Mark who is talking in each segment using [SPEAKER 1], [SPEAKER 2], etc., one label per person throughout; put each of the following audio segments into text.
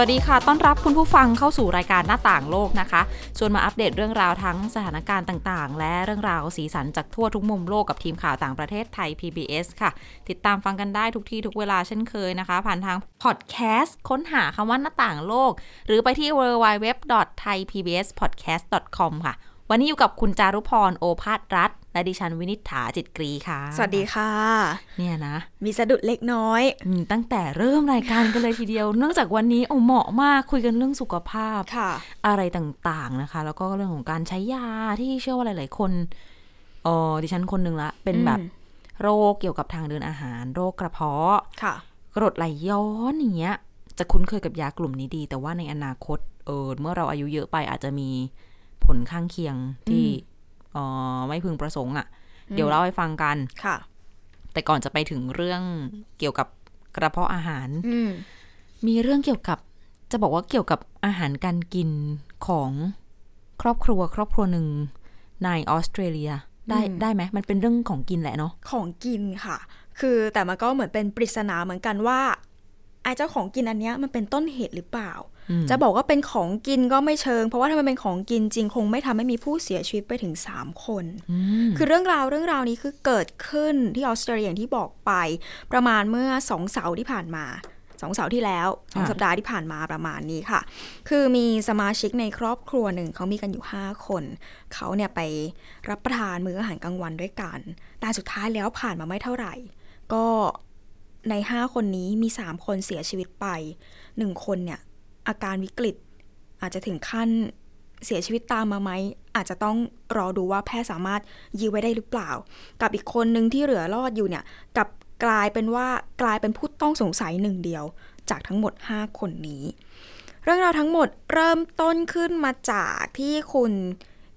[SPEAKER 1] วัสดีค่ะ ต้อนรับคุณผู้ฟังเข้าสู่รายการหน้าต่างโลกนะคะ ชวนมาอัปเดตเรื่องราวทั้งสถานการณ์ต่างๆ และเรื่องราวสีสันจากทั่วทุกมุมโลกกับทีมข่าวต่างประเทศไทย PBS ค่ะ ติดตามฟังกันได้ทุกที่ทุกเวลาเช่นเคยนะคะ ผ่านทางพอดแคสต์ค้นหาคำว่าหน้าต่างโลก หรือไปที่ www.thaipbspodcast.com ค่ะ วันนี้อยู่กับคุณจารุพร โอภาสรัฐ และดิฉันวินิษฐาจิตกรีค่ะ
[SPEAKER 2] สวัสดีค่ะ
[SPEAKER 1] เนี่ยนะ
[SPEAKER 2] มีสะดุดเล็กน้อย
[SPEAKER 1] อืมตั้งแต่เริ่มรายการกันเลยทีเดียว เนื่องจากวันนี้โอ้เหมาะมากคุยกันเรื่องสุขภาพ
[SPEAKER 2] ค่ะ
[SPEAKER 1] อะไรต่างๆนะคะ แล้วก็เรื่องของการใช้ยาที่เชื่อว่าหลาย ๆ คนเออดิฉันคนหนึ่งละ เป็นแบบ
[SPEAKER 2] อืม
[SPEAKER 1] โรคเกี่ยวกับทางเดินอาหาร โรคกระเพาะ
[SPEAKER 2] ค่ะ
[SPEAKER 1] กรดไหลย้อนอย่างเงี้ย จะคุ้นเคยกับยากลุ่มนี้ดี แต่ว่าในอนาคตเออเมื่อเราอายุเยอะไปอาจจะมีผลข้างเคียงที่เออไม่พึงประสงค์อะ่ะ เดี๋ยวเล่าให้ฟังกัน
[SPEAKER 2] ค่ะ
[SPEAKER 1] แต่ก่อนจะไปถึงเรื่องเกี่ยวกับกระเพาะอาหาร
[SPEAKER 2] อืม
[SPEAKER 1] มีเรื่องเกี่ยวกับจะบอกว่าเกี่ยวกับอาหารการกินของครอบครัวครอบครัวหนึ่งในออสเตรเลียได้ได้ไหมมันเป็นเรื่องของกินแหละเนาะ
[SPEAKER 2] ของกินค่ะ คือแต่มันก็เหมือนเป็นปริศนาเหมือนกันว่าไอ้เจ้าของกินอันเนี้ยมันเป็นต้นเหตุหรือเปล่า
[SPEAKER 1] อืม
[SPEAKER 2] จะบอกว่าเป็นของกินก็ไม่เชิง เพราะว่าถ้ามันเป็นของกินจริงคงไม่ทำให้มีผู้เสียชีวิตไปถึง 3 คน
[SPEAKER 1] อืม
[SPEAKER 2] คือเรื่องราวเรื่องราวนี้คือเกิดขึ้นที่ออสเตรเลียอย่างที่บอกไป ประมาณเมื่อสองเสาร์ที่ผ่านมาสองเสาร์ที่แล้วสองสัปดาห์ที่ผ่านมาประมาณนี้ค่ะ คือมีสมาชิกในครอบครัวหนึ่งเขามีกันอยู่ 5 คน เขาเนี่ยไปรับประทานมื้ออาหารกลางวันด้วยกัน แต่สุดท้ายแล้วผ่านมาไม่เท่าไหร่ ก็ใน 5 คนนี้มี 3 คนเสียชีวิตไป 1 คนเนี่ย อาการวิกฤต อาจจะถึงขั้นเสียชีวิตตามมาไหม อาจจะต้องรอดูว่าแพทย์สามารถยื้อไว้ได้หรือเปล่า กับอีกคนหนึ่งที่เหลือรอดอยู่เนี่ยกลับกลายเป็นว่ากลายเป็นผู้ต้องสงสัยหนึ่งเดียว จากทั้งหมด 5 คนนี้ เรื่องราวทั้งหมดเริ่มต้นขึ้นมาจากที่คุณ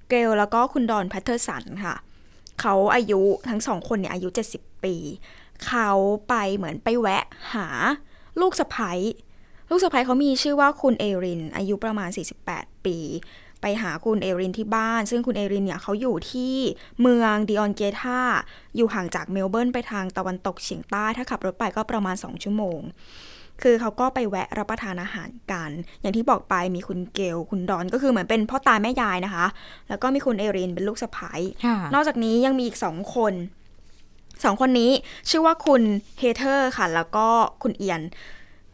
[SPEAKER 2] เกลแล้วก็คุณดอนแพทเทอร์สันค่ะ เขาอายุทั้งสองคนเนี่ยอายุ 70 ปี เขาไปเหมือนไปแวะหาลูกสะใภ้ ลูกสะใภ้เขามีชื่อว่าคุณเอริน อายุประมาณ 48 ปี ไปหาคุณเอรินที่บ้าน ซึ่งคุณเอรินเนี่ยเขาอยู่ที่เมืองลีออนกาธาอยู่ห่างจากเมลเบิร์นไปทางตะวันตกเฉียงใต้ ถ้าขับรถไปก็ประมาณ 2 ชั่วโมง คือเขาก็ไปแวะรับประทานอาหารกัน อย่างที่บอกไปมีคุณเกล คุณดอนก็คือเหมือนเป็นพ่อตาแม่ยายนะคะ แล้วก็มีคุณเอรินเป็นลูกสะใภ้
[SPEAKER 1] ค่ะ
[SPEAKER 2] นอกจากนี้ยังมีอีกสองคนสองคนนี้ชื่อว่าคุณเฮเธอร์ค่ะ แล้วก็คุณเอียน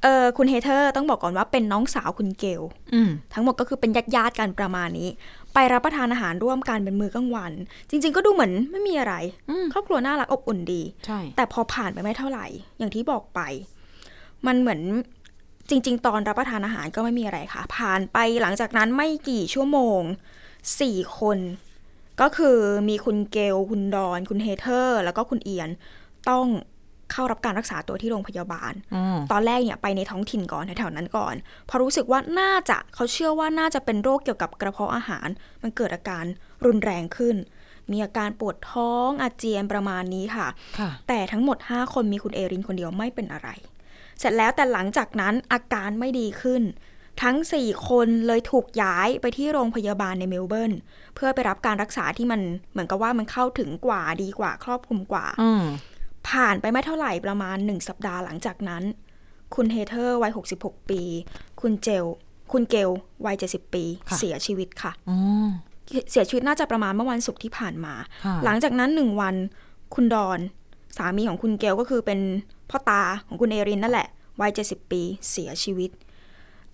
[SPEAKER 2] เออคุณเฮเธอร์ต้องบอกก่อนว่าเป็นน้องสาวคุณเกล
[SPEAKER 1] อืม
[SPEAKER 2] ทั้งหมดก็คือเป็นญาติญาติๆกันประมาณนี้ ไปรับประทานอาหารร่วมกันเป็นมื้อกลางวัน จริง ๆ ก็ดูเหมือนไม่มีอะไร
[SPEAKER 1] อืม
[SPEAKER 2] ครอบครัวน่ารักอบอุ่นดี
[SPEAKER 1] ใช่
[SPEAKER 2] แต่พอผ่านไปไม่เท่าไหร่ อย่างที่บอกไป มันเหมือนจริง ๆ ตอนรับประทานอาหารก็ไม่มีอะไรค่ะ ผ่านไปหลังจากนั้นไม่กี่ชั่วโมงสี่คน ก็คือมีคุณเกลคุณดอน คุณเฮเธอร์ แล้วก็คุณเอียนต้อง เข้ารับการรักษาตัวที่โรงพยาบาล
[SPEAKER 1] อืม
[SPEAKER 2] ตอนแรกเนี่ยไปในท้องถิ่นก่อนแถวๆนั้นก่อนเพราะรู้สึกว่าน่าจะเขาเชื่อว่าน่าจะเป็นโรคเกี่ยวกับกระเพาะอาหาร มันเกิดอาการรุนแรงขึ้น มีอาการปวดท้องอาเจียนประมาณนี้ค่ะ
[SPEAKER 1] ค่ะ
[SPEAKER 2] แต่ทั้งหมด 5 คนมีคุณเอรินคนเดียวไม่เป็นอะไร เสร็จแล้วแต่หลังจากนั้นอาการไม่ดีขึ้น ทั้ง 4 คนเลยถูกย้ายไปที่โรงพยาบาลในเมลเบิร์นเพื่อไปรับการรักษาที่มันเหมือนกับว่ามันเข้าถึงกว่าดีกว่าครอบคลุมกว่า
[SPEAKER 1] อืม
[SPEAKER 2] ผ่านไปไม่เท่าไหร่ประมาณ 1 สัปดาห์หลังจากนั้น คุณเฮเธอร์วัย 66 ปี คุณเจล คุณเกลวัย 70 ปี
[SPEAKER 1] ค่ะ
[SPEAKER 2] เสียชีวิตค่ะ
[SPEAKER 1] อ๋อ
[SPEAKER 2] เสียชีวิตน่าจะประมาณเมื่อวันศุกร์ที่ผ่านมา
[SPEAKER 1] ค่ะ
[SPEAKER 2] หลังจากนั้นหนึ่งวันคุณดอน สามีของคุณเกลก็คือเป็นพ่อตาของคุณเอรินนั่นแหละวัย 70 ปี เสียชีวิต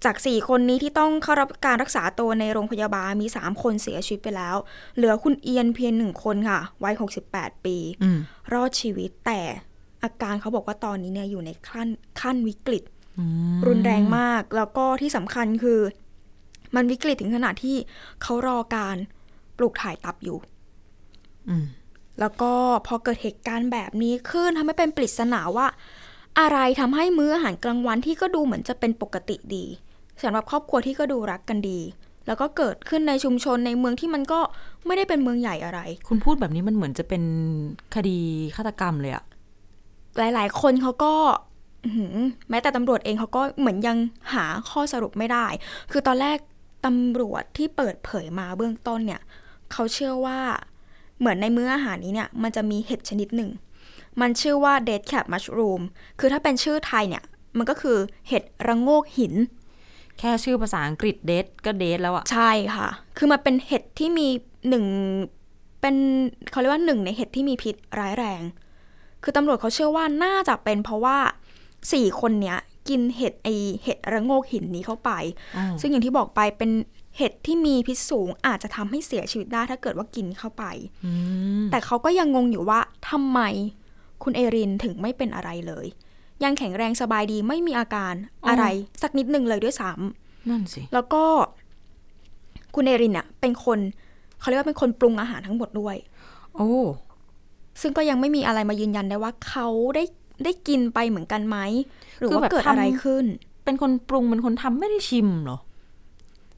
[SPEAKER 2] จาก 4 คนนี้ที่ต้องเข้ารับการรักษาตัวในโรงพยาบาลมี 3 คนเสียชีวิตไปแล้ว เหลือคุณเอียนเพียงหนึ่งคนค่ะ วัย 68 ปี
[SPEAKER 1] อืม
[SPEAKER 2] รอดชีวิตแต่อาการเขาบอกว่าตอนนี้เนี่ยอยู่ในขั้นขั้นวิกฤต
[SPEAKER 1] อืม
[SPEAKER 2] รุนแรงมาก แล้วก็ที่สำคัญคือ มันวิกฤตถึงขนาดที่เขารอการปลูกถ่ายตับอยู่
[SPEAKER 1] อืม
[SPEAKER 2] แล้วก็พอเกิดเหตุการณ์แบบนี้ขึ้นทำให้เป็นปริศนาว่าอะไรทำให้มื้ออาหารกลางวันที่ก็ดูเหมือนจะเป็นปกติดี สำหรับครอบครัวที่ก็ดูรักกันดี แล้วก็เกิดขึ้นในชุมชนในเมืองที่มันก็ไม่ได้เป็นเมืองใหญ่อะไร
[SPEAKER 1] คุณพูดแบบนี้มันเหมือนจะเป็นคดีฆาตกรรมเลยอะ
[SPEAKER 2] หลาย ๆ คนเขาก็อื้อหือแม้แต่ตำรวจเองเขาก็เหมือนยังหาข้อสรุปไม่ได้ คือตอนแรกตำรวจที่เปิดเผยมาเบื้องต้นเนี่ย เขาเชื่อว่าเหมือนในมื้ออาหารนี้เนี่ย มันจะมีเห็ดชนิดหนึ่ง มันชื่อว่า dead cat mushroom คือถ้าเป็นชื่อไทยเนี่ย มันก็คือเห็ดระโงกหิน
[SPEAKER 1] แค่ชื่อภาษาอังกฤษเดทก็เดทแล้วอะ
[SPEAKER 2] ใช่ค่ะ คือมันเป็นเห็ดที่มีหนึ่งเป็นเขาเรียกว่าหนึ่งในเห็ดที่มีพิษร้ายแรง คือตำรวจเขาเชื่อว่าน่าจะเป็นเพราะว่าสี่คนเนี้ยกินเห็ดไอเห็ดระโงกหินนี้เข้าไป
[SPEAKER 1] อืม
[SPEAKER 2] ซึ่งอย่างที่บอกไปเป็นเห็ดที่มีพิษสูงอาจจะทำให้เสียชีวิตได้ถ้าเกิดว่ากินเข้าไป
[SPEAKER 1] อืม
[SPEAKER 2] แต่เขาก็ยังงงอยู่ว่าทำไมคุณเอรินถึงไม่เป็นอะไรเลย ยังแข็งแรงสบายดีไม่มีอาการอะไร สักนิดหนึ่งเลยด้วยซ้ำ
[SPEAKER 1] นั่นสิ
[SPEAKER 2] แล้วก็คุณเอรินเนี่ยเป็นคนเขาเรียกว่าเป็นคนปรุงอาหารทั้งหมดด้วย
[SPEAKER 1] โอ้
[SPEAKER 2] ซึ่งก็ยังไม่มีอะไรมายืนยันได้ว่าเขาได้ได้กินไปเหมือนกันไหมหรือ
[SPEAKER 1] คือ
[SPEAKER 2] ว่า
[SPEAKER 1] แบบ
[SPEAKER 2] เกิด
[SPEAKER 1] ทำ
[SPEAKER 2] อะไรขึ้น
[SPEAKER 1] เป็นคนปรุงเป็นคนทำไม่ได้ชิมเหรอ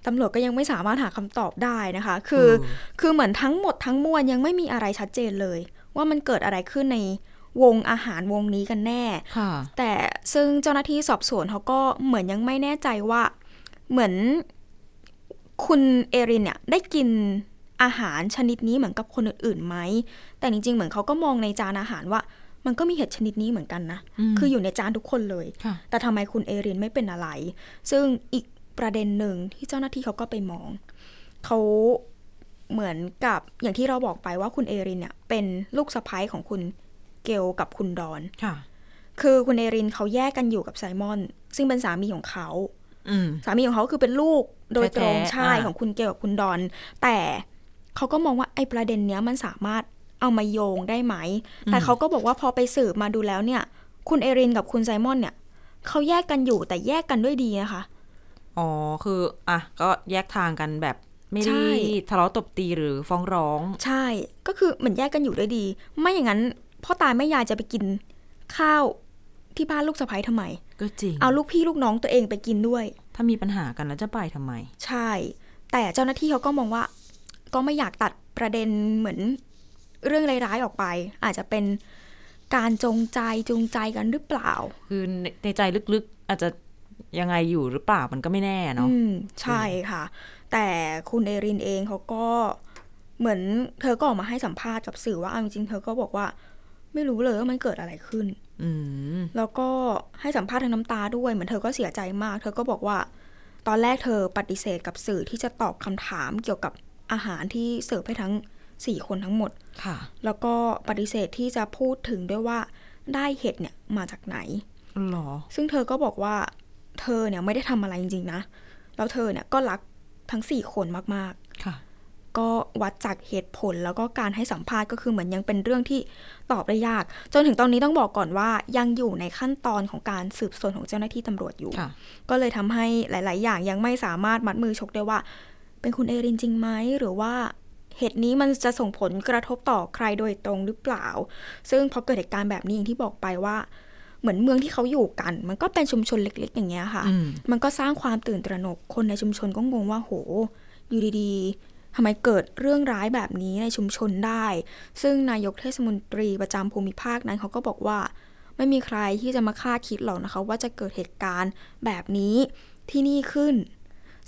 [SPEAKER 2] ตำรวจก็ยังไม่สามารถหาคำตอบได้นะคะ คือ
[SPEAKER 1] เออ
[SPEAKER 2] คือเหมือนทั้งหมดทั้งมวลยังไม่มีอะไรชัดเจนเลย ว่ามันเกิดอะไรขึ้นใน วงอาหารวงนี้กันแน่
[SPEAKER 1] ค่ะ
[SPEAKER 2] แต่ซึ่งเจ้าหน้าที่สอบสวนเขาก็เหมือนยังไม่แน่ใจว่า เหมือนคุณเอรินเนี่ยได้กินอาหารชนิดนี้เหมือนกับคนอื่นๆไหม แต่จริงๆ เหมือนเขาก็มองในจานอาหารว่า มันก็มีเห็ดชนิดนี้เหมือนกันนะ
[SPEAKER 1] อืม
[SPEAKER 2] คืออยู่ในจานทุกคนเลย
[SPEAKER 1] ค่ะ
[SPEAKER 2] แต่ทำไมคุณเอรินไม่เป็นอะไร ซึ่งอีกประเด็นหนึ่งที่เจ้าหน้าที่เขาก็ไปมอง เขาเหมือนกับอย่างที่เราบอกไปว่าคุณเอรินเนี่ยเป็นลูกสะใภ้ของคุณ เกลกับคุณดอน
[SPEAKER 1] ค่ะ
[SPEAKER 2] คือคุณเอรินเขาแยกกันอยู่กับไซมอน ซึ่งเป็นสามีของเขา
[SPEAKER 1] อืม
[SPEAKER 2] สามีของเขาคือเป็นลูกโดยตรง
[SPEAKER 1] แท้ๆ
[SPEAKER 2] ใช่
[SPEAKER 1] อ่า
[SPEAKER 2] ของคุณเกลกับคุณดอน แต่เขาก็มองว่าไอ้ประเด็นเนี้ยมันสามารถเอามาโยงได้ไหม แต่เขาก็บอกว่าพอไปสืบมาดูแล้วเนี่ย คุณเอรินกับคุณไซมอนเนี่ยเขาแยกกันอยู่แต่แยกกันด้วยดีนะคะ
[SPEAKER 1] อ๋อ คือ อะ ก็แยกทางกันแบบไม่
[SPEAKER 2] ใช่
[SPEAKER 1] ได้ทะเลาะตบตีหรือฟ้องร้อง
[SPEAKER 2] ใช่ ก็คือเหมือนแยกกันอยู่ด้วยดี ไม่อย่างนั้น พ่อตายแม่ยายจะไปกินข้าวที่บ้านลูกสะใภ้ทำไม
[SPEAKER 1] ก็จริง
[SPEAKER 2] เอาลูกพี่ลูกน้องตัวเองไปกินด้วย
[SPEAKER 1] ถ้ามีปัญหากันแล้วจะไปทำไม
[SPEAKER 2] ใช่ แต่เจ้าหน้าที่เขาก็มองว่า ก็ไม่อยากตัดประเด็นเหมือนเรื่องร้ายๆออกไป อาจจะเป็นการจงใจจูงใจกันหรือเปล่า
[SPEAKER 1] คือในในใจลึกๆอาจจะยังไงอยู่หรือเปล่ามันก็ไม่แน่เนาะ
[SPEAKER 2] อืมใช่ค่ะ แต่คุณเอรินเองเขาก็เหมือนเธอก็ออกมาให้สัมภาษณ์กับสื่อว่าเอาจริงๆเธอก็บอกว่า ไม่รู้เลยว่ามันเกิดอะไรขึ้น
[SPEAKER 1] อืม
[SPEAKER 2] แล้วก็ให้สัมภาษณ์ทางน้ำตาด้วย เหมือนเธอก็เสียใจมาก เธอก็บอกว่า ตอนแรกเธอปฏิเสธกับสื่อที่จะตอบคำถามเกี่ยวกับอาหารที่เสิร์ฟให้ทั้งสี่คนทั้งหมด
[SPEAKER 1] ค่ะ
[SPEAKER 2] แล้วก็ปฏิเสธที่จะพูดถึงด้วยว่าได้เห็ดเนี่ยมาจากไหน
[SPEAKER 1] หรอ
[SPEAKER 2] ซึ่งเธอก็บอกว่าเธอเนี่ยไม่ได้ทำอะไรจริงๆนะ แล้วเธอเนี่ยก็รักทั้งสี่คนมากๆ
[SPEAKER 1] ค่ะ
[SPEAKER 2] ก็วัดจากเหตุผลแล้วก็การให้สัมภาษณ์ก็คือเหมือนยังเป็นเรื่องที่ตอบได้ยาก จนถึงตอนนี้ต้องบอกก่อนว่ายังอยู่ในขั้นตอนของการสืบสวนของเจ้าหน้าที่ตำรวจอยู่
[SPEAKER 1] ค่ะ
[SPEAKER 2] ก็เลยทำให้หลาย ๆ อย่างยังไม่สามารถมัดมือชกได้ว่า เป็นคุณเอรินจริงไหมหรือว่าเหตุนี้มันจะส่งผลกระทบต่อใครโดยตรงหรือเปล่า ซึ่งพอเกิดเหตุการณ์แบบนี้อย่างที่บอกไปว่า เหมือนเมืองที่เขาอยู่กัน มันก็เป็นชุมชนเล็ก ๆ อย่างเงี้ยค่ะ
[SPEAKER 1] อืม
[SPEAKER 2] มันก็สร้างความตื่นตระหนกคนในชุมชนก็งงว่าโห อยู่ดี ๆ ทำไมเกิดเรื่องร้ายแบบนี้ในชุมชนได้ ซึ่งนายกเทศมนตรีประจำภูมิภาคนั้นเขาก็บอกว่า ไม่มีใครที่จะมาคาดคิดหรอกนะคะ ว่าจะเกิดเหตุการณ์แบบนี้ที่นี่ขึ้น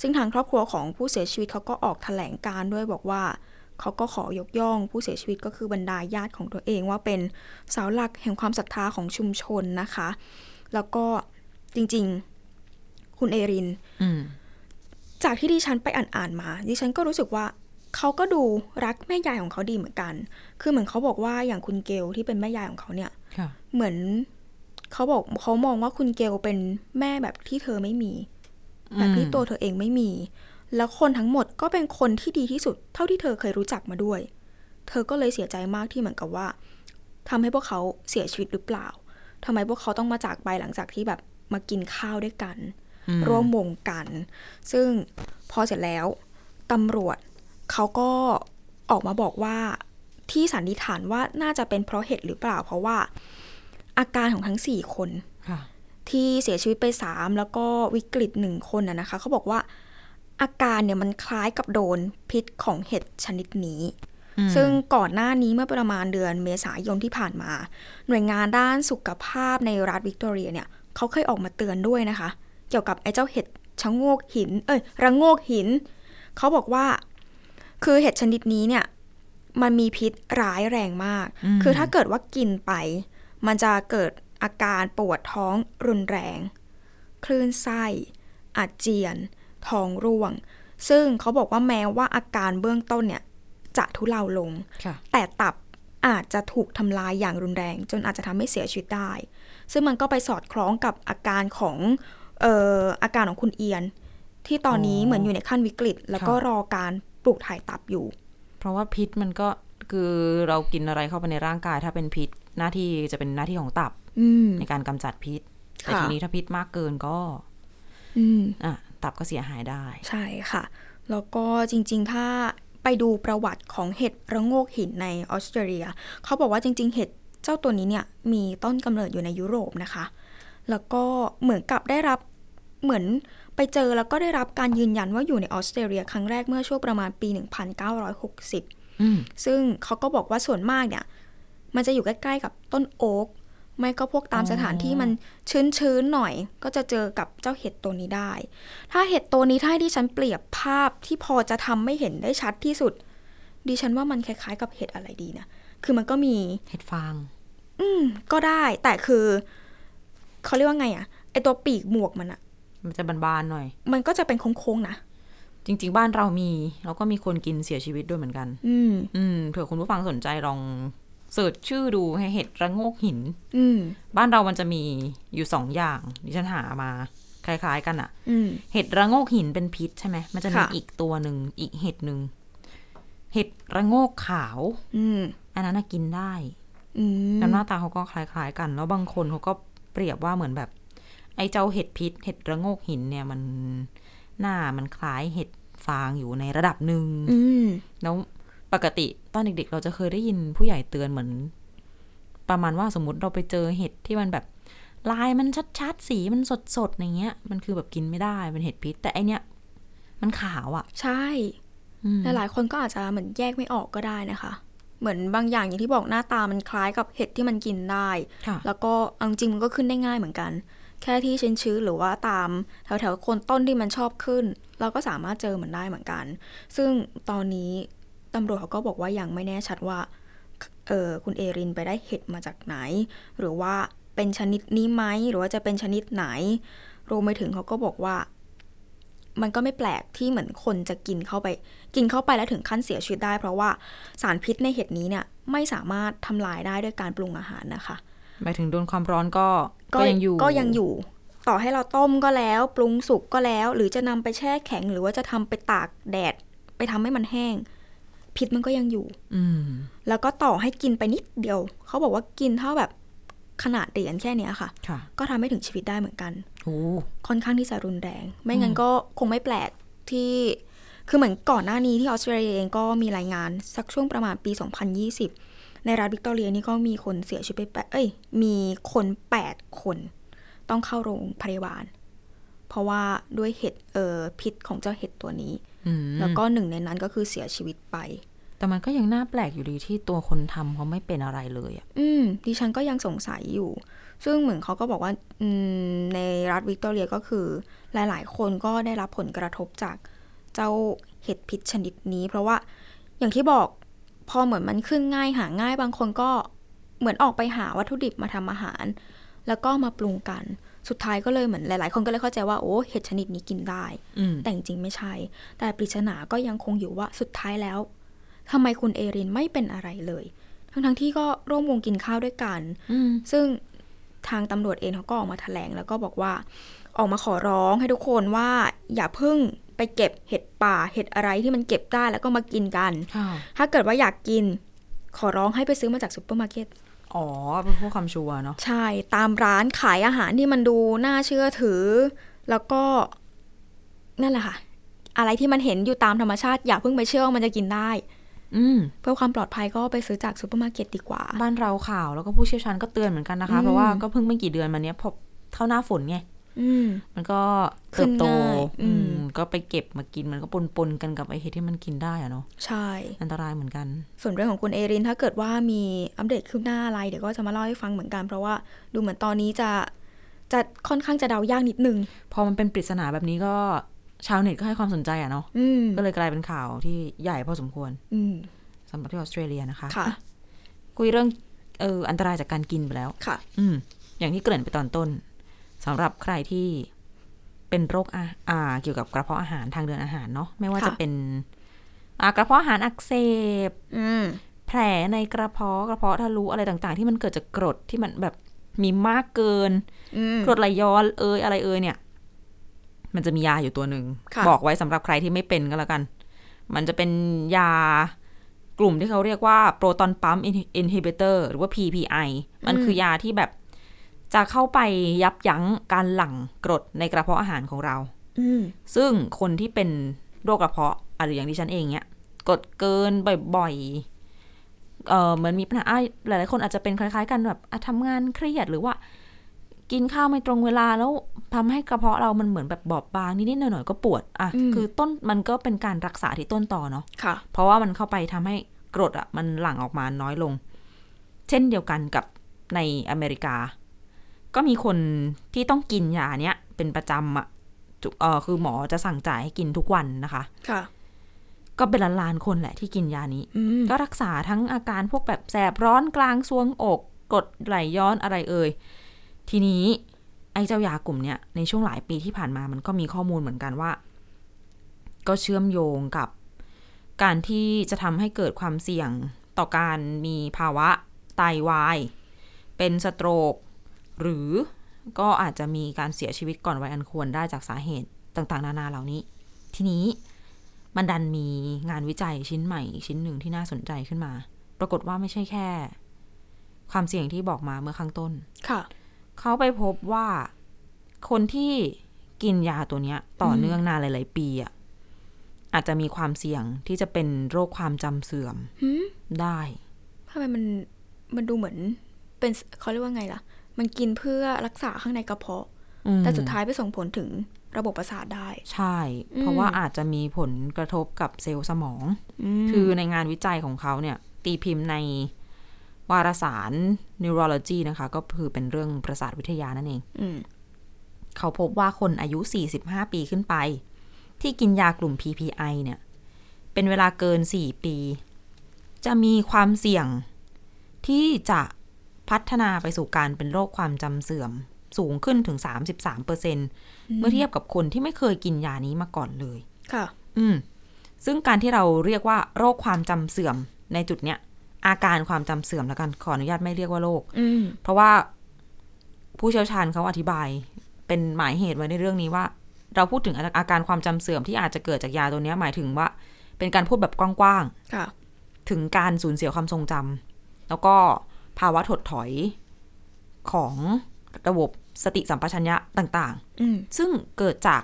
[SPEAKER 2] ซึ่งทางครอบครัวของผู้เสียชีวิตเขาก็ออกแถลงการ์ด้วยบอกว่าเขาก็ขอยกย่องผู้เสียชีวิตก็คือบรรดาญาติของตัวเองว่าเป็นเสาหลักแห่งความศรัทธาของชุมชนนะคะ แล้วก็จริง ๆ คุณเอริน
[SPEAKER 1] อื
[SPEAKER 2] จากที่ดิฉันไปอ่านๆมา ดิฉันก็รู้สึกว่าเขาก็ดูรักแม่ยายของเขาดีเหมือนกัน คือเหมือนเขาบอกว่าอย่างคุณเกลที่เป็นแม่ยายของเขาเนี่ย
[SPEAKER 1] ค่ะ
[SPEAKER 2] เหมือนเขาบอกเขามองว่าคุณเกลเป็นแม่แบบที่เธอไม่มี แบบที่ตัวเธอเองไม่มี แล้วคนทั้งหมดก็เป็นคนที่ดีที่สุด เท่าที่เธอเคยรู้จักมาด้วย เธอก็เลยเสียใจมากที่เหมือนกับว่าทำให้พวกเขาเสียชีวิตหรือเปล่าทำไมพวกเขาต้องมาจากไปหลังจากที่แบบมากินข้าวด้วยกัน
[SPEAKER 1] อืม
[SPEAKER 2] ร่วมวงกัน ซึ่งพอเสร็จแล้วตำรวจเขาก็ออกมาบอกว่าที่สันนิษฐานว่าน่าจะเป็นเพราะเหตุหรือเปล่า เพราะว่าอาการของทั้งสี่คน
[SPEAKER 1] ค่ะ
[SPEAKER 2] ที่เสียชีวิตไปสามแล้วก็วิกฤตหนึ่งคนนะนะคะเขาบอกว่าอาการเนี่ยมันคล้ายกับโดนพิษของเห็ดชนิดนี้
[SPEAKER 1] อืม
[SPEAKER 2] ซึ่งก่อนหน้านี้เมื่อประมาณเดือนเมษายนที่ผ่านมา หน่วยงานด้านสุขภาพในรัฐวิกตอเรียเนี่ยเขาเคยออกมาเตือนด้วยนะคะ เกี่ยวกับไอ้เจ้าเห็ดชะโงกหิน เอ้ยระโงกหิน เขาบอกว่า คือเห็ดชนิดนี้เนี่ย มันมีพิษร้ายแรงมาก
[SPEAKER 1] อืม
[SPEAKER 2] คือถ้าเกิดว่ากินไป มันจะเกิดอาการปวดท้องรุนแรง คลื่นไส้ อาเจียน ท้องร่วง ซึ่งเขาบอกว่าแม้ว่าอาการเบื้องต้นเนี่ย จะทุเลาลง
[SPEAKER 1] ค่ะ
[SPEAKER 2] แต่ตับอาจจะถูกทำลายอย่างรุนแรง จนอาจจะทำให้เสียชีวิตได้ ซึ่งมันก็ไปสอดคล้องกับอาการของเอ่ออาการของคุณเอียน ที่ตอนนี้
[SPEAKER 1] อ๋อ
[SPEAKER 2] เหมือนอยู่ในขั้นวิกฤต แล้วก็
[SPEAKER 1] ค่ะ
[SPEAKER 2] รอการปลูกถ่ายตับอยู่
[SPEAKER 1] เพราะว่าพิษมันก็คือเรากินอะไรเข้าไปในร่างกาย ถ้าเป็นพิษหน้าที่จะเป็นหน้าที่ของตับ
[SPEAKER 2] อืม
[SPEAKER 1] ในการกำจัดพิษแต่
[SPEAKER 2] ค่ะ
[SPEAKER 1] ทีนี้ถ้าพิษมากเกินก็
[SPEAKER 2] อืม
[SPEAKER 1] อะตับก็เสียหายได้
[SPEAKER 2] ใช่ค่ะ แล้วก็จริง ๆ ถ้าไปดูประวัติของเห็ดระโงกหินในออสเตรเลีย เขาบอกว่าจริง ๆ เห็ดเจ้าตัวนี้เนี่ยมีต้นกำเนิดอยู่ในยุโรปนะคะ แล้วก็เหมือนกับได้รับเหมือนไปเจอแล้วก็ได้รับการยืนยันว่าอยู่ในออสเตรเลียครั้งแรกเมื่อช่วงประมาณปี 1960
[SPEAKER 1] อืม
[SPEAKER 2] ซึ่งเขาก็บอกว่าส่วนมากเนี่ย มันจะอยู่ใกล้ ๆ กับต้นโอ๊กไม่ก็พวกตาม
[SPEAKER 1] อ๋อ
[SPEAKER 2] สถานที่มันชื้นๆหน่อย ก็จะเจอกับเจ้าเห็ดตัวนี้ได้ ถ้าเห็ดตัวนี้ถ้าให้ดิฉันเปรียบภาพที่พอจะทำไม่เห็นได้ชัดที่สุด ดิฉันว่ามันคล้ายๆ กับเห็ดอะไรดีนะ คือมันก็มี
[SPEAKER 1] เห็ดฟาง
[SPEAKER 2] อืม ก็ได้ แต่คือ เขาเรียกว่าไงอะไอตัวปีกหมวกมันอะ
[SPEAKER 1] มันจะบานๆหน่อย
[SPEAKER 2] มันก็จะเป็นโค้งๆนะ
[SPEAKER 1] จริง ๆ บ้านเรามี แล้วก็มีคนกินเสียชีวิตด้วยเหมือนกัน
[SPEAKER 2] อืม
[SPEAKER 1] อืมเผื่อคุณผู้ฟังสนใจลองเสิร์ชชื่อดูให้เห็ดระโงกหิน
[SPEAKER 2] อืม
[SPEAKER 1] บ้านเรามันจะมีอยู่สองอย่างดิฉันหามาคล้ายๆ กันอะ
[SPEAKER 2] อืม
[SPEAKER 1] เห็ดระโงกหินเป็นพิษใช่ไหมมันจะมี
[SPEAKER 2] ค่ะ
[SPEAKER 1] อีกตัวหนึ่งอีกเห็ดหนึ่งเห็ดระโงกขาว
[SPEAKER 2] อืม
[SPEAKER 1] อันนั้นนะกินได้
[SPEAKER 2] อืม
[SPEAKER 1] แล้วหน้าตาเขาก็คล้าย ๆ กัน แล้วบางคนเขาก็ เปรียบว่าเหมือนแบบ ไอ้เจ้าเห็ดพิษ เห็ดระโงกหินเนี่ยมันหน้ามันคล้ายเห็ดฟางอยู่ในระดับหนึ่ง
[SPEAKER 2] อืม
[SPEAKER 1] แล้วปกติตอนเด็กๆ เราจะเคยได้ยินผู้ใหญ่เตือนเหมือน ประมาณว่าสมมติเราไปเจอเห็ดที่มันแบบลายมันชัดๆ สีมันสดๆอย่างเงี้ย มันคือแบบกินไม่ได้เป็นเห็ดพิษ แต่ไอเนี้ยมันขาวอะ่ะ
[SPEAKER 2] ใช่
[SPEAKER 1] อืม
[SPEAKER 2] หลายๆคนก็อาจจะเหมือนแยกไม่ออกก็ได้นะคะ เหมือนบางอย่างอย่างที่บอกหน้าตามันคล้ายกับเห็ดที่มันกินได้
[SPEAKER 1] ค่ะ
[SPEAKER 2] แล้วก็เอาจริงๆมันก็ขึ้นได้ง่ายเหมือนกัน แค่ที่ชื้นๆหรือว่าตามแถวๆโคนต้นที่มันชอบขึ้น เราก็สามารถเจอมันได้เหมือนกัน ซึ่งตอนนี้ตำรวจเขาก็บอกว่ายังไม่แน่ชัดว่าเออคุณเอรินไปได้เห็ดมาจากไหน หรือว่าเป็นชนิดนี้ไหมหรือว่าจะเป็นชนิดไหนรวมไปถึงเขาก็บอกว่า มันก็ไม่แปลกที่เหมือนคนจะกินเข้าไป กินเข้าไปแล้วถึงขั้นเสียชีวิตได้ เพราะว่าสารพิษในเห็ดนี้เนี่ยไม่สามารถทำลายได้ด้วยการปรุงอาหารนะคะ
[SPEAKER 1] หมายถึงโดนความร้อนก็ก็ยังอยู่
[SPEAKER 2] ก็ยังอยู่ ต่อให้เราต้มก็แล้วปรุงสุกก็แล้ว หรือจะนำไปแช่แข็ง หรือว่าจะทำไปตากแดด ไปทำให้มันแห้ง พิษมันก็ยังอยู่
[SPEAKER 1] อืม
[SPEAKER 2] แล้วก็ต่อให้กินไปนิดเดียว เขาบอกว่ากินเท่าแบบขนาดเหรียญแค่เนี้ยค่ะ
[SPEAKER 1] ค่ะ
[SPEAKER 2] ก็ทำให้ถึงชีวิตได้เหมือนกัน
[SPEAKER 1] โอ้
[SPEAKER 2] ค่อนข้างที่จะรุนแรง ไม่งั้นก็คงไม่แปลกที่คือเหมือนก่อนหน้านี้ที่ออสเตรเลียเองก็มีรายงานสักช่วงประมาณปี 2020 ในรัฐวิกตอเรียนี่ก็มีคนเสียชีวิตไปแปดเอ้ย มีคน 8 คน ต้องเข้าโรงพยาบาล เพราะว่าด้วยเห็ดเอ่อพิษของเจ้าเห็ดตัวนี้
[SPEAKER 1] อืม
[SPEAKER 2] แล้วก็หนึ่งในนั้นก็คือเสียชีวิตไป
[SPEAKER 1] แต่มันก็ยังน่าแปลกอยู่ดีที่ตัวคนทำเขาไม่เป็นอะไรเลยอะ
[SPEAKER 2] อืม ดิฉันก็ยังสงสัยอยู่ ซึ่งเหมือนเขาก็บอกว่าอืมในรัฐวิกตอเรียก็คือหลาย ๆ คนก็ได้รับผลกระทบจากเจ้าเห็ดพิษชนิดนี้ เพราะว่าอย่างที่บอกพอเหมือนมันขึ้นง่ายหาง่ายบางคนก็เหมือนออกไปหาวัตถุดิบมาทำอาหาร แล้วก็มาปรุงกันสุดท้ายก็เลยเหมือนหลาย ๆ คนก็เลยเข้าใจว่าโอ้เห็ดชนิดนี้กินได้
[SPEAKER 1] อืม
[SPEAKER 2] แต่จริงๆไม่ใช่ แต่ปริศนาก็ยังคงอยู่ว่าสุดท้ายแล้วทำไมคุณเอรินไม่เป็นอะไรเลย ทั้งๆที่ก็ร่วมวงกินข้าวด้วยกัน
[SPEAKER 1] อืม
[SPEAKER 2] ซึ่ง ทางตำรวจเองเขาก็ออกมาแถลง แล้วก็บอกว่าออกมาขอร้องให้ทุกคนว่าอย่าเพิ่งไปเก็บเห็ดป่าเห็ดอะไรที่มันเก็บได้แล้วก็มากินกัน
[SPEAKER 1] ค่ะ
[SPEAKER 2] ถ้าเกิดว่าอยากกิน ขอร้องให้ไปซื้อมาจากซูเปอร์มาร์เก็ต
[SPEAKER 1] อ๋อเพื่อความชัวร์เนาะ
[SPEAKER 2] ใช่ ตามร้านขายอาหารที่มันดูน่าเชื่อถือ แล้วก็นั่นแหละค่ะ อะไรที่มันเห็นอยู่ตามธรรมชาติ อย่าเพิ่งไปเชื่อว่ามันจะกินได้
[SPEAKER 1] อืม
[SPEAKER 2] เพื่อความปลอดภัยก็ไปซื้อจากซูเปอร์มาร์เก็ตดีกว่า
[SPEAKER 1] บ้านเราข่าวแล้วก็ผู้เชี่ยวชาญก็เตือนเหมือนกันนะคะ
[SPEAKER 2] อืม
[SPEAKER 1] เพราะว่าก็เพิ่งไม่กี่เดือนมาเนี้ยพอเข้าหน้าฝนไง
[SPEAKER 2] อืม
[SPEAKER 1] มันก็
[SPEAKER 2] ขึ้น
[SPEAKER 1] เติ
[SPEAKER 2] น
[SPEAKER 1] บโต
[SPEAKER 2] ง่ายอื
[SPEAKER 1] อื
[SPEAKER 2] ม
[SPEAKER 1] มก็ไปเก็บมากินมันก็ปนปนๆกันกับไอเห็ดที่มันกินได้อะเนาะ
[SPEAKER 2] ใช่
[SPEAKER 1] อันตรายเหมือนกัน
[SPEAKER 2] ส่วนเรื่องของคุณเอรินถ้าเกิดว่ามีอัปเดตคืบหน้าอะไรเดี๋ยวก็จะมาเล่าให้ฟังเหมือนกัน เพราะว่าดูเหมือนตอนนี้จะจะค่อนข้างจะเดายากนิดนึง
[SPEAKER 1] พอมันเป็นปริศนาแบบนี้ก็ ชาวเน็ตก็ให้ความสนใจอะเนาะ
[SPEAKER 2] อืม
[SPEAKER 1] ก็เลยกลายเป็นข่าวที่ใหญ่พอสมควร
[SPEAKER 2] อืม
[SPEAKER 1] สำหรับที่ออสเตรเลียนะคะ
[SPEAKER 2] ค่ะ
[SPEAKER 1] คุยเรื่องเอออันตรายจากการกินไปแล้ว
[SPEAKER 2] ค่ะ
[SPEAKER 1] อืม อย่างที่เกริ่นไปตอนต้นสำหรับใครที่เป็นโรคอาอ่าเกี่ยวกับกระเพาะอาหารทางเดินอาหารเนาะไม่ว่า
[SPEAKER 2] ค่ะ
[SPEAKER 1] จะเป็น อ่ากระเพาะอาหารอักเสบ
[SPEAKER 2] อืม
[SPEAKER 1] แผลในกระเพาะกระเพาะทะลุอะไรต่าง ๆ ที่มันเกิดจากกรดที่มันแบบมีมากเกิน
[SPEAKER 2] อืม
[SPEAKER 1] กรดไหลย้อนเอยอะไรเอยเนี่ย มันจะมียาอยู่ตัวหนึ่ง
[SPEAKER 2] ค่ะ
[SPEAKER 1] บอกไว้สำหรับใครที่ไม่เป็นก็แล้วกัน มันจะเป็นยากลุ่มที่เขาเรียกว่าโปรตอนปั๊มอินฮิบิเตอร์หรือว่า PPI มันคือยาที่แบบจะเข้าไปยับยั้งการหลั่งกรดในกระเพาะอาหารของเรา
[SPEAKER 2] อืม
[SPEAKER 1] ซึ่งคนที่เป็นโรคกระเพาะอะหรืออย่างที่ฉันเองเนี่ยกดเกินบ่อยๆเออเหมือนมีปัญหาอะหลายๆคนอาจจะเป็นคล้าย ๆ กันแบบอะทำงานเครียดหรือว่า กินข้าวไม่ตรงเวลาแล้วทำให้กระเพาะเรามันเหมือนแบบบอบบางนิดๆหน่อยๆก็ปวดอะ
[SPEAKER 2] อืม
[SPEAKER 1] คือต้นมันก็เป็นการรักษาที่ต้นต่อเนาะ
[SPEAKER 2] ค่ะ
[SPEAKER 1] เพราะว่ามันเข้าไปทำให้กรดอะมันหลั่งออกมาน้อยลง เช่นเดียวกันกับในอเมริกา ก็มีคนที่ต้องกินยาเนี้ยเป็นประจำอะจุเออคือหมอจะสั่งจ่ายให้กินทุกวันนะคะ
[SPEAKER 2] ค่ะ
[SPEAKER 1] ก็เป็นล้านล้านๆคนแหละที่กินยานี้
[SPEAKER 2] อืม
[SPEAKER 1] ก็รักษาทั้งอาการพวกแบบแสบร้อนกลางซวงอกกรดไหลย้อนอะไรเอ่ย ทีนี้ไอ้เจ้ายากลุ่มเนี้ยในช่วงหลายปีที่ผ่านมามันก็มีข้อมูลเหมือนกันว่า ก็เชื่อมโยงกับ การที่จะทำให้เกิดความเสี่ยงต่อการมีภาวะไตวาย เป็นสโตรก หรือก็อาจจะมีการเสียชีวิตก่อนวัยอันควรได้จากสาเหตุต่างๆ นานาเหล่านี้ ทีนี้มันดันมีงานวิจัยชิ้นใหม่ชิ้นหนึ่งที่น่าสนใจขึ้นมา ปรากฏว่าไม่ใช่แค่ ความเสี่ยงที่บอกมาเมื่อข้างต้น
[SPEAKER 2] ค่ะ
[SPEAKER 1] เขาไปพบว่าคนที่กินยาตัวเนี้ย ต่อเนื่องนานหลาย ๆ ปีอะอาจจะมีความเสี่ยงที่จะเป็นโรคความจำเสื่อม
[SPEAKER 2] หืม
[SPEAKER 1] ได้
[SPEAKER 2] ทำไมมันมันดูเหมือน เป็นเขาเรียกว่าไงล่ะ มันกินเพื่อรักษาข้างในกระเพาะ
[SPEAKER 1] อืม
[SPEAKER 2] แต่สุดท้ายไปส่งผลถึงระบบประสาทได้
[SPEAKER 1] ใช่ เพราะว่าอาจจะมีผลกระทบกับเซลล์สมอง
[SPEAKER 2] ม
[SPEAKER 1] คือในงานวิจัยของเขาเนี่ย ตีพิมพ์ใน วารสาร neurology นะคะ ก็คือเป็นเรื่องประสาทวิทยานั่นเอง
[SPEAKER 2] อืม
[SPEAKER 1] เขาพบว่าคนอายุ 45 ปีขึ้นไป ที่กินยากลุ่ม PPI เนี่ย เป็นเวลาเกิน 4 ปี จะมีความเสี่ยงที่จะพัฒนาไปสู่การเป็นโรคความจำเสื่อมสูงขึ้นถึง 33%เเมื่อเทียบกับคนที่ไม่เคยกินยานี้มาก่อนเลย
[SPEAKER 2] ค่ะ
[SPEAKER 1] อืม ซึ่งการที่เราเรียกว่า โรคความจำเสื่อมในจุดเนี้ย อาการความจำเสื่อมแล้วกันขออนุญาตไม่เรียกว่าโรค
[SPEAKER 2] อืม
[SPEAKER 1] เพราะว่าผู้เชี่ยวชาญเขาอธิบาย เป็นหมายเหตุไว้ในเรื่องนี้ว่า เราพูดถึงอาการความจำเสื่อมที่อาจจะเกิดจากยาตัวเนี้ยหมายถึงว่า เป็นการพูดแบบกว้าง
[SPEAKER 2] ค่ะ
[SPEAKER 1] ๆถึงการสูญเสียความทรงจำแล้วก็ภาวะถดถอยของระบบสติสัมปชัญญะต่าง
[SPEAKER 2] อืม
[SPEAKER 1] ๆซึ่งเกิดจาก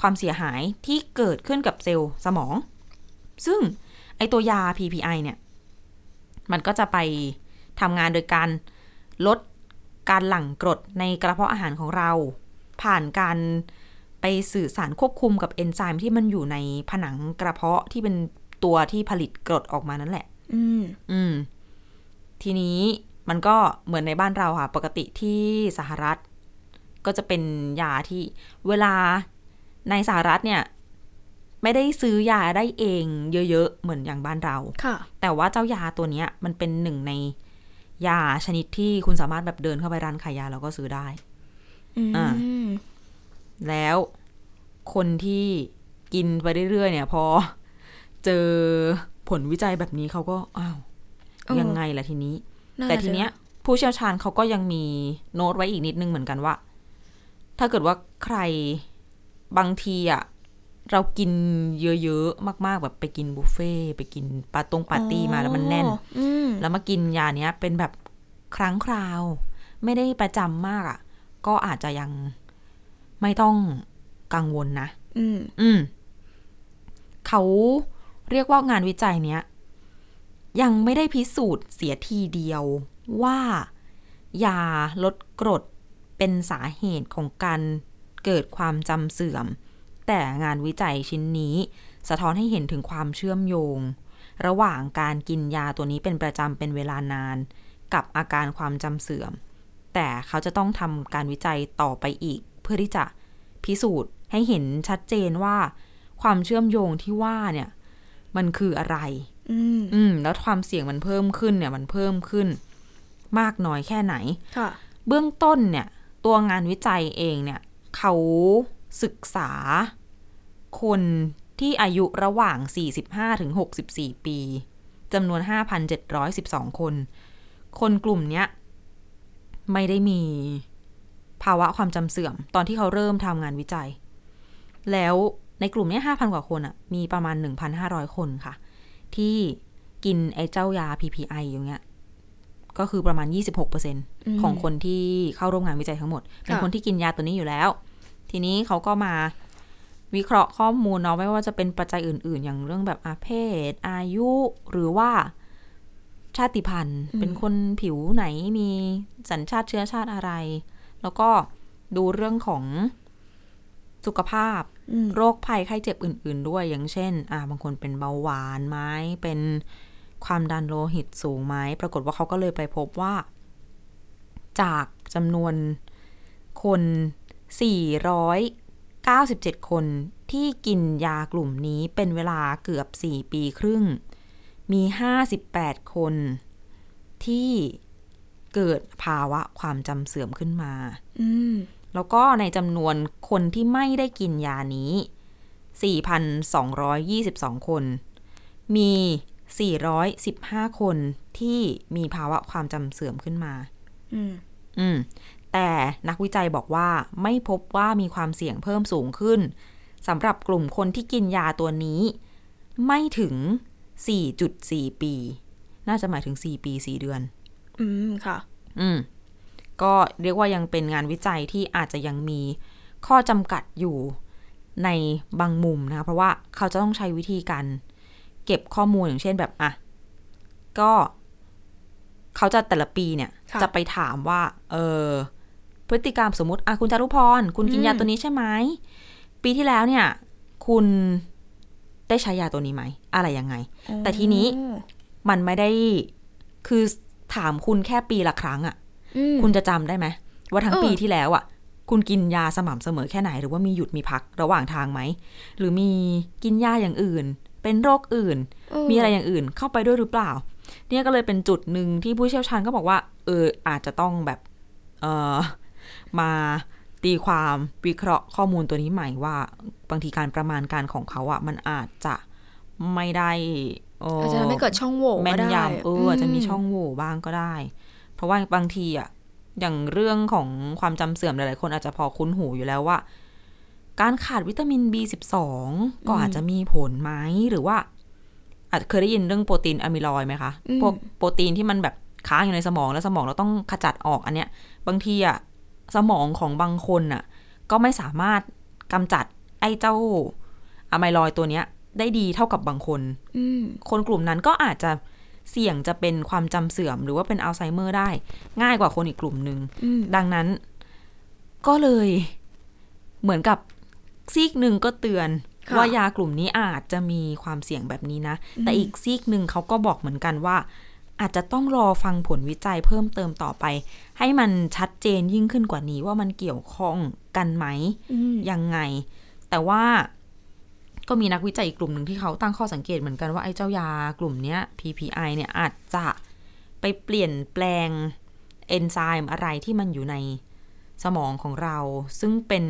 [SPEAKER 1] ความเสียหายที่เกิดขึ้นกับเซลล์สมอง ซึ่งไอตัวยา PPI เนี่ย มันก็จะไปทำงานโดยการลดการหลั่งกรดในกระเพาะอาหารของเรา ผ่านการไปสื่อสารควบคุมกับเอนไซม์ที่มันอยู่ในผนังกระเพาะที่เป็นตัวที่ผลิตกรดออกมานั่นแหละ
[SPEAKER 2] อืม
[SPEAKER 1] อืม ทีนี้มันก็เหมือนในบ้านเราค่ะ ปกติที่สหรัฐ ก็จะเป็นยาที่เวลาในสหรัฐเนี่ย ไม่ได้ซื้อยาได้เองเยอะๆ เหมือนอย่างบ้านเรา
[SPEAKER 2] ค่ะ
[SPEAKER 1] แต่ว่าเจ้ายาตัวเนี้ยมันเป็นหนึ่งในยาชนิดที่คุณสามารถแบบเดินเข้าไปร้านขายยาแล้วก็ซื้อได้
[SPEAKER 2] อืม
[SPEAKER 1] อ่าแล้วคนที่กินไปเรื่อยๆเนี่ยพอเจอผลวิจัยแบบนี้เขาก็อ้าว
[SPEAKER 2] เออ
[SPEAKER 1] ยังไงล่ะทีนี้
[SPEAKER 2] นั่น
[SPEAKER 1] แต่
[SPEAKER 2] น่ะ
[SPEAKER 1] ที
[SPEAKER 2] สิ
[SPEAKER 1] เนี้ย ผู้เชี่ยวชาญเขาก็ยังมีโน้ตไว้อีกนิดนึงเหมือนกันว่า ถ้าเกิดว่าใครบางทีอะ เรากินเยอะๆ มากๆ แบบไปกินบุฟเฟ่ต์ไปกินปาตรงปาร์ตี้มาแล้วมันแน่น
[SPEAKER 2] อ๋ออืม
[SPEAKER 1] แล้วมากินยาเนี้ยเป็นแบบครั้งคราว ไม่ได้ประจำมากอะ่ะ ก็อาจจะยังไม่ต้องกังวลนะ
[SPEAKER 2] อืม
[SPEAKER 1] อืม เขาเรียกว่างานวิจัยเนี้ย ยังไม่ได้พิสูจน์เสียทีเดียวว่ายาลดกรดเป็นสาเหตุของการเกิดความจำเสื่อม แต่งานวิจัยชิ้นนี้ สะท้อนให้เห็นถึงความเชื่อมโยง ระหว่างการกินยาตัวนี้เป็นประจำเป็นเวลานาน กับอาการความจำเสื่อมแแต่เขาจะต้องทำการวิจัยต่อไปอีก เพื่อที่จะพิสูจน์ให้เห็นชัดเจนว่า ความเชื่อมโยงที่ว่าเนี่ย มันคืออะไร
[SPEAKER 2] อืม
[SPEAKER 1] อืมแล้วความเสี่ยงมันเพิ่มขึ้นเนี่ย มันเพิ่มขึ้น มากน้อยแค่ไหน
[SPEAKER 2] ค่ะ
[SPEAKER 1] เบื้องต้นเนี่ย ตัวงานวิจัยเองเนี่ย เขาศึกษา คนที่อายุระหว่าง 45ถึง64 ปีจำนวน 5,712 คน คนกลุ่มเนี้ยไม่ได้มีภาวะความจำเสื่อม ตอนที่เขาเริ่มทำงานวิจัย แล้วในกลุ่มเนี้ย5,000 กว่าคนอะมีประมาณ 1,500 คนค่ะ ที่กินไอ้เจ้ายา PPI อย่างเงี้ย ก็คือประมาณ 26%ของคนที่เข้าร่วมงานวิจัยทั้งหมด เป็นคนที่กินยาตัวนี้อยู่แล้ว ทีนี้เขาก็มา วิเคราะห์ข้อมูลเนาะไม่ว่าจะเป็นปัจจัยอื่น ๆ อย่างเรื่องแบบอาเพศ อายุหรือว่าชาติพันธุ์ เป็นคนผิวไหนมีสัญชาติเชื้อชาติอะไร แล้วก็ดูเรื่องของสุขภาพ
[SPEAKER 2] อืม
[SPEAKER 1] โรคภัยไข้เจ็บอื่น ๆ ด้วยอย่างเช่น อ่าบางคนเป็นเบาหวานไหมเป็นความดันโลหิตสูงไหมปรากฏว่าเขาก็เลยไปพบว่า จากจำนวนคน 497 คนที่กินยากลุ่มนี้เป็นเวลาเกือบ 4 ปีครึ่ง มี 58 คนที่เกิดภาวะความจำเสื่อมขึ้นมา
[SPEAKER 2] อืม
[SPEAKER 1] แล้วก็ในจำนวนคนที่ไม่ได้กินยานี้ 4,222 คน มี 415 คนที่มีภาวะความจำเสื่อมขึ้นมา
[SPEAKER 2] อืม
[SPEAKER 1] อืม แต่นักวิจัยบอกว่าไม่พบว่ามีความเสี่ยงเพิ่มสูงขึ้นสำหรับกลุ่มคนที่กินยาตัวนี้ ไม่ถึง 4.4 ปี น่าจะหมายถึง 4 ปี 4 เดือน
[SPEAKER 2] อืม ค่ะ
[SPEAKER 1] อืม ก็เรียกว่ายังเป็นงานวิจัยที่อาจจะยังมีข้อจำกัดอยู่ในบางมุมนะคะ เพราะว่าเขาจะต้องใช้วิธีการเก็บข้อมูลอย่างเช่นแบบอะ ก็ เขาจะแต่ละปีเนี่ย
[SPEAKER 2] ค่ะ
[SPEAKER 1] จะไปถามว่า เออ พฤติกรรมสมมติอะคุณจารุพร คุณกิน
[SPEAKER 2] อืม
[SPEAKER 1] ยาตัวนี้ใช่ไหม ปีที่แล้วเนี่ย คุณได้ใช้ยาตัวนี้ไหม อะไรยังไง แต่ทีนี้
[SPEAKER 2] อ๋อ
[SPEAKER 1] มันไม่ได้คือถามคุณแค่ปีละครั้งอะ
[SPEAKER 2] อืม
[SPEAKER 1] คุณจะจำได้ไหม ว่าทั้ง
[SPEAKER 2] เออ
[SPEAKER 1] ปีที่แล้วอะ คุณกินยาสม่ำเสมอแค่ไหน หรือว่ามีหยุดมีพักระหว่างทางไหม หรือมีกินยาอย่างอื่น เป็นโรคอื่น
[SPEAKER 2] เออ
[SPEAKER 1] มีอะไรอย่างอื่นเข้าไปด้วยหรือเปล่า เนี่ยก็เลยเป็นจุดหนึ่งที่ผู้เชี่ยวชาญก็บอกว่า เอออาจจะต้องแบบ เออ มาตีความวิเคราะห์ข้อมูลตัวนี้ใหม่ว่า บางทีการประมาณการของเขาอะมันอาจจะไม่ได้เอา
[SPEAKER 2] จจะทำให้เกิดช่องโหว่
[SPEAKER 1] แม่
[SPEAKER 2] ก็
[SPEAKER 1] น
[SPEAKER 2] ได้
[SPEAKER 1] ยำเอออาจจะมีช่องโหว่บ้างก็ได้ เพราะว่าบางทีอะอย่างเรื่องของความจำเสื่อมหลายๆ คนอาจจะพอคุ้นหูอยู่แล้วว่า การขาดวิตามิน B12 ก็อาจจะมีผลไหมหรือว่า อาจเคยได้ยินเรื่องโปรตีนอะมิลอยด์ไหมคะ
[SPEAKER 2] อืม
[SPEAKER 1] พวกโปรตีนที่มันแบบค้างอยู่ในสมองแล้วสมองเราต้องขจัดออกอันเนี้ย บางทีอะ สมองของบางคนอะ ก็ไม่สามารถกำจัดไอ้เจ้าอะมิลอยด์ตัวเนี้ย ได้ดีเท่ากับบางคน
[SPEAKER 2] อืม
[SPEAKER 1] คนกลุ่มนั้นก็อาจจะเสี่ยงจะเป็นความจำเสื่อม หรือว่าเป็นอัลไซเมอร์ได้ ง่ายกว่าคนอีกกลุ่มหนึ่ง
[SPEAKER 2] อืม
[SPEAKER 1] ดังนั้น ก็เลยเหมือนกับซีกหนึ่งก็เตือน
[SPEAKER 2] ค่ะ
[SPEAKER 1] ว่ายากลุ่มนี้อาจจะมีความเสี่ยงแบบนี้นะ แต่อีกซีกหนึ่งเขาก็บอกเหมือนกันว่า อาจจะต้องรอฟังผลวิจัยเพิ่มเติมต่อไป ให้มันชัดเจนยิ่งขึ้นกว่านี้ว่ามันเกี่ยวข้องกันไหม
[SPEAKER 2] อืม
[SPEAKER 1] ยังไง แต่ว่าก็มีนักวิจัยอีกกลุ่มหนึ่งที่เขาตั้งข้อสังเกตเหมือนกันว่าไอ้เจ้ายากลุ่มเนี้ย PPI เนี่ยอาจจะไปเปลี่ยนแปลงเอนไซม์อะไรที่มันอยู่ในสมองของเรา ซึ่งเป็น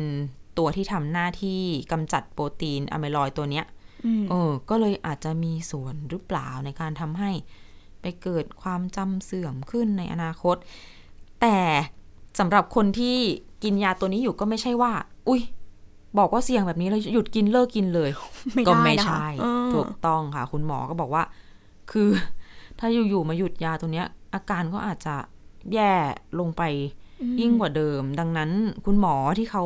[SPEAKER 1] ตัวที่ทำหน้าที่กำจัดโปรตีนอะมิลอยด์ตัวเนี้ย
[SPEAKER 2] อืม
[SPEAKER 1] เออ ก็เลยอาจจะมีส่วนหรือเปล่าในการทำให้ ไปเกิดความจำเสื่อมขึ้นในอนาคต แต่สำหรับคนที่กินยาตัวนี้อยู่ก็ไม่ใช่ว่า อุ้ยบอกว่าเสี่ยงแบบนี้เลยหยุดกินเลิกกินเลย
[SPEAKER 2] ไม่
[SPEAKER 1] ก็
[SPEAKER 2] ได้
[SPEAKER 1] ไม่
[SPEAKER 2] นะคะ
[SPEAKER 1] ใช่
[SPEAKER 2] เออ
[SPEAKER 1] ถูกต้องค่ะ คุณหมอก็บอกว่า คือ ถ้าอยู่ๆมาหยุดยาตัวเนี้ย อาการก็อาจจะแย่ลงไปยิ่งกว่าเดิม ดังนั้นคุณหมอที่เขา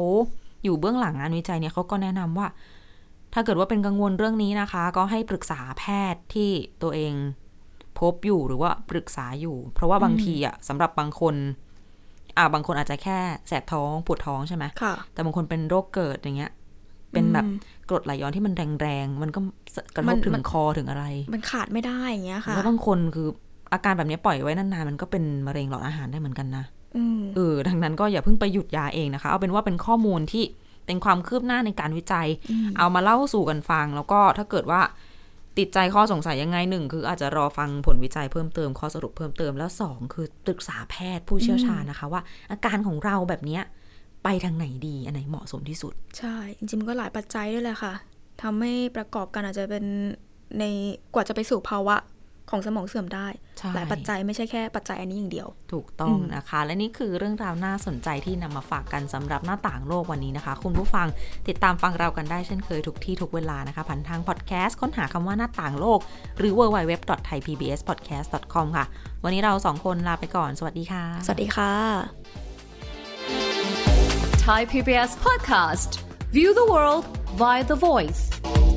[SPEAKER 1] อยู่เบื้องหลังงานวิจัยเนี่ยเขาก็แนะนำว่า ถ้าเกิดว่าเป็นกังวลเรื่องนี้นะคะ ก็ให้ปรึกษาแพทย์ที่ตัวเอง พบอยู่หรือว่าปรึกษาอยู่ เพราะว่าบางทีอะสำหรับบางคน อ่าบางคนอาจจะแค่แสบท้องปวดท้องใช่ไหม
[SPEAKER 2] ค่ะ
[SPEAKER 1] แต่บางคนเป็นโรคเกิดอย่างเงี้ย เป็นแบบ
[SPEAKER 2] อืม
[SPEAKER 1] กรดไหลย้อนที่มันแรงๆ มันก็กระท
[SPEAKER 2] มั
[SPEAKER 1] บ
[SPEAKER 2] น
[SPEAKER 1] ถึ
[SPEAKER 2] มั
[SPEAKER 1] ง
[SPEAKER 2] น
[SPEAKER 1] คอถึงอะไร
[SPEAKER 2] มันขาดไม่ได้อย่างเงี้ยค่ะ
[SPEAKER 1] แล้วบางคนคืออาการแบบนี้ปล่อยไว้นานๆ มันก็เป็นมะเร็งหลอดอาหารได้เหมือนกันนะ
[SPEAKER 2] อืม
[SPEAKER 1] เออดังนั้นก็อย่าเพิ่งไปหยุดยาเองนะคะ เอาเป็นว่าเป็นข้อมูลที่เป็นความคืบหน้าในการวิจัย เอามาเล่าสู่กันฟัง แล้วก็ถ้าเกิดว่า ติดใจข้อสงสัยยังไงหนึ่งคืออาจจะรอฟังผลวิจัยเพิ่มเติมข้อสรุปเพิ่มเติมแล้วสองคือปรึกษาแพทย์ผู้เชี่ยวชาญนะคะ ว่าอาการของเราแบบเนี้ยไปทางไหนดีอันไหนเหมาะสมที่สุด
[SPEAKER 2] ใช่ จริงๆมันก็หลายปัจจัยด้วยแหละค่ะทำให้ประกอบกันอาจจะเป็นในกว่าจะไปสู่ภาวะ ของสมองเสื่อมได้
[SPEAKER 1] ใช่
[SPEAKER 2] หลายปัจจัยไม่ใช่แค่ปัจจัยอันนี้อย่างเดียว
[SPEAKER 1] ถูกต้องนะคะ และนี่คือเรื่องราวน่าสนใจที่นำมาฝากกันสำหรับหน้าต่างโลกวันนี้นะคะ คุณผู้ฟังติดตามฟังเรากันได้เช่นเคยทุกที่ทุกเวลานะคะผ่านทางพอดแคสต์ค้นหาคำว่าหน้าต่างโลก หรือ www.thaipbspodcast.com ค่ะ วันนี้เราสองคนลาไปก่อน สวัสดีค่ะ
[SPEAKER 2] สวัสดีค่ะ
[SPEAKER 3] Thai PBS podcast. View the world via the voice.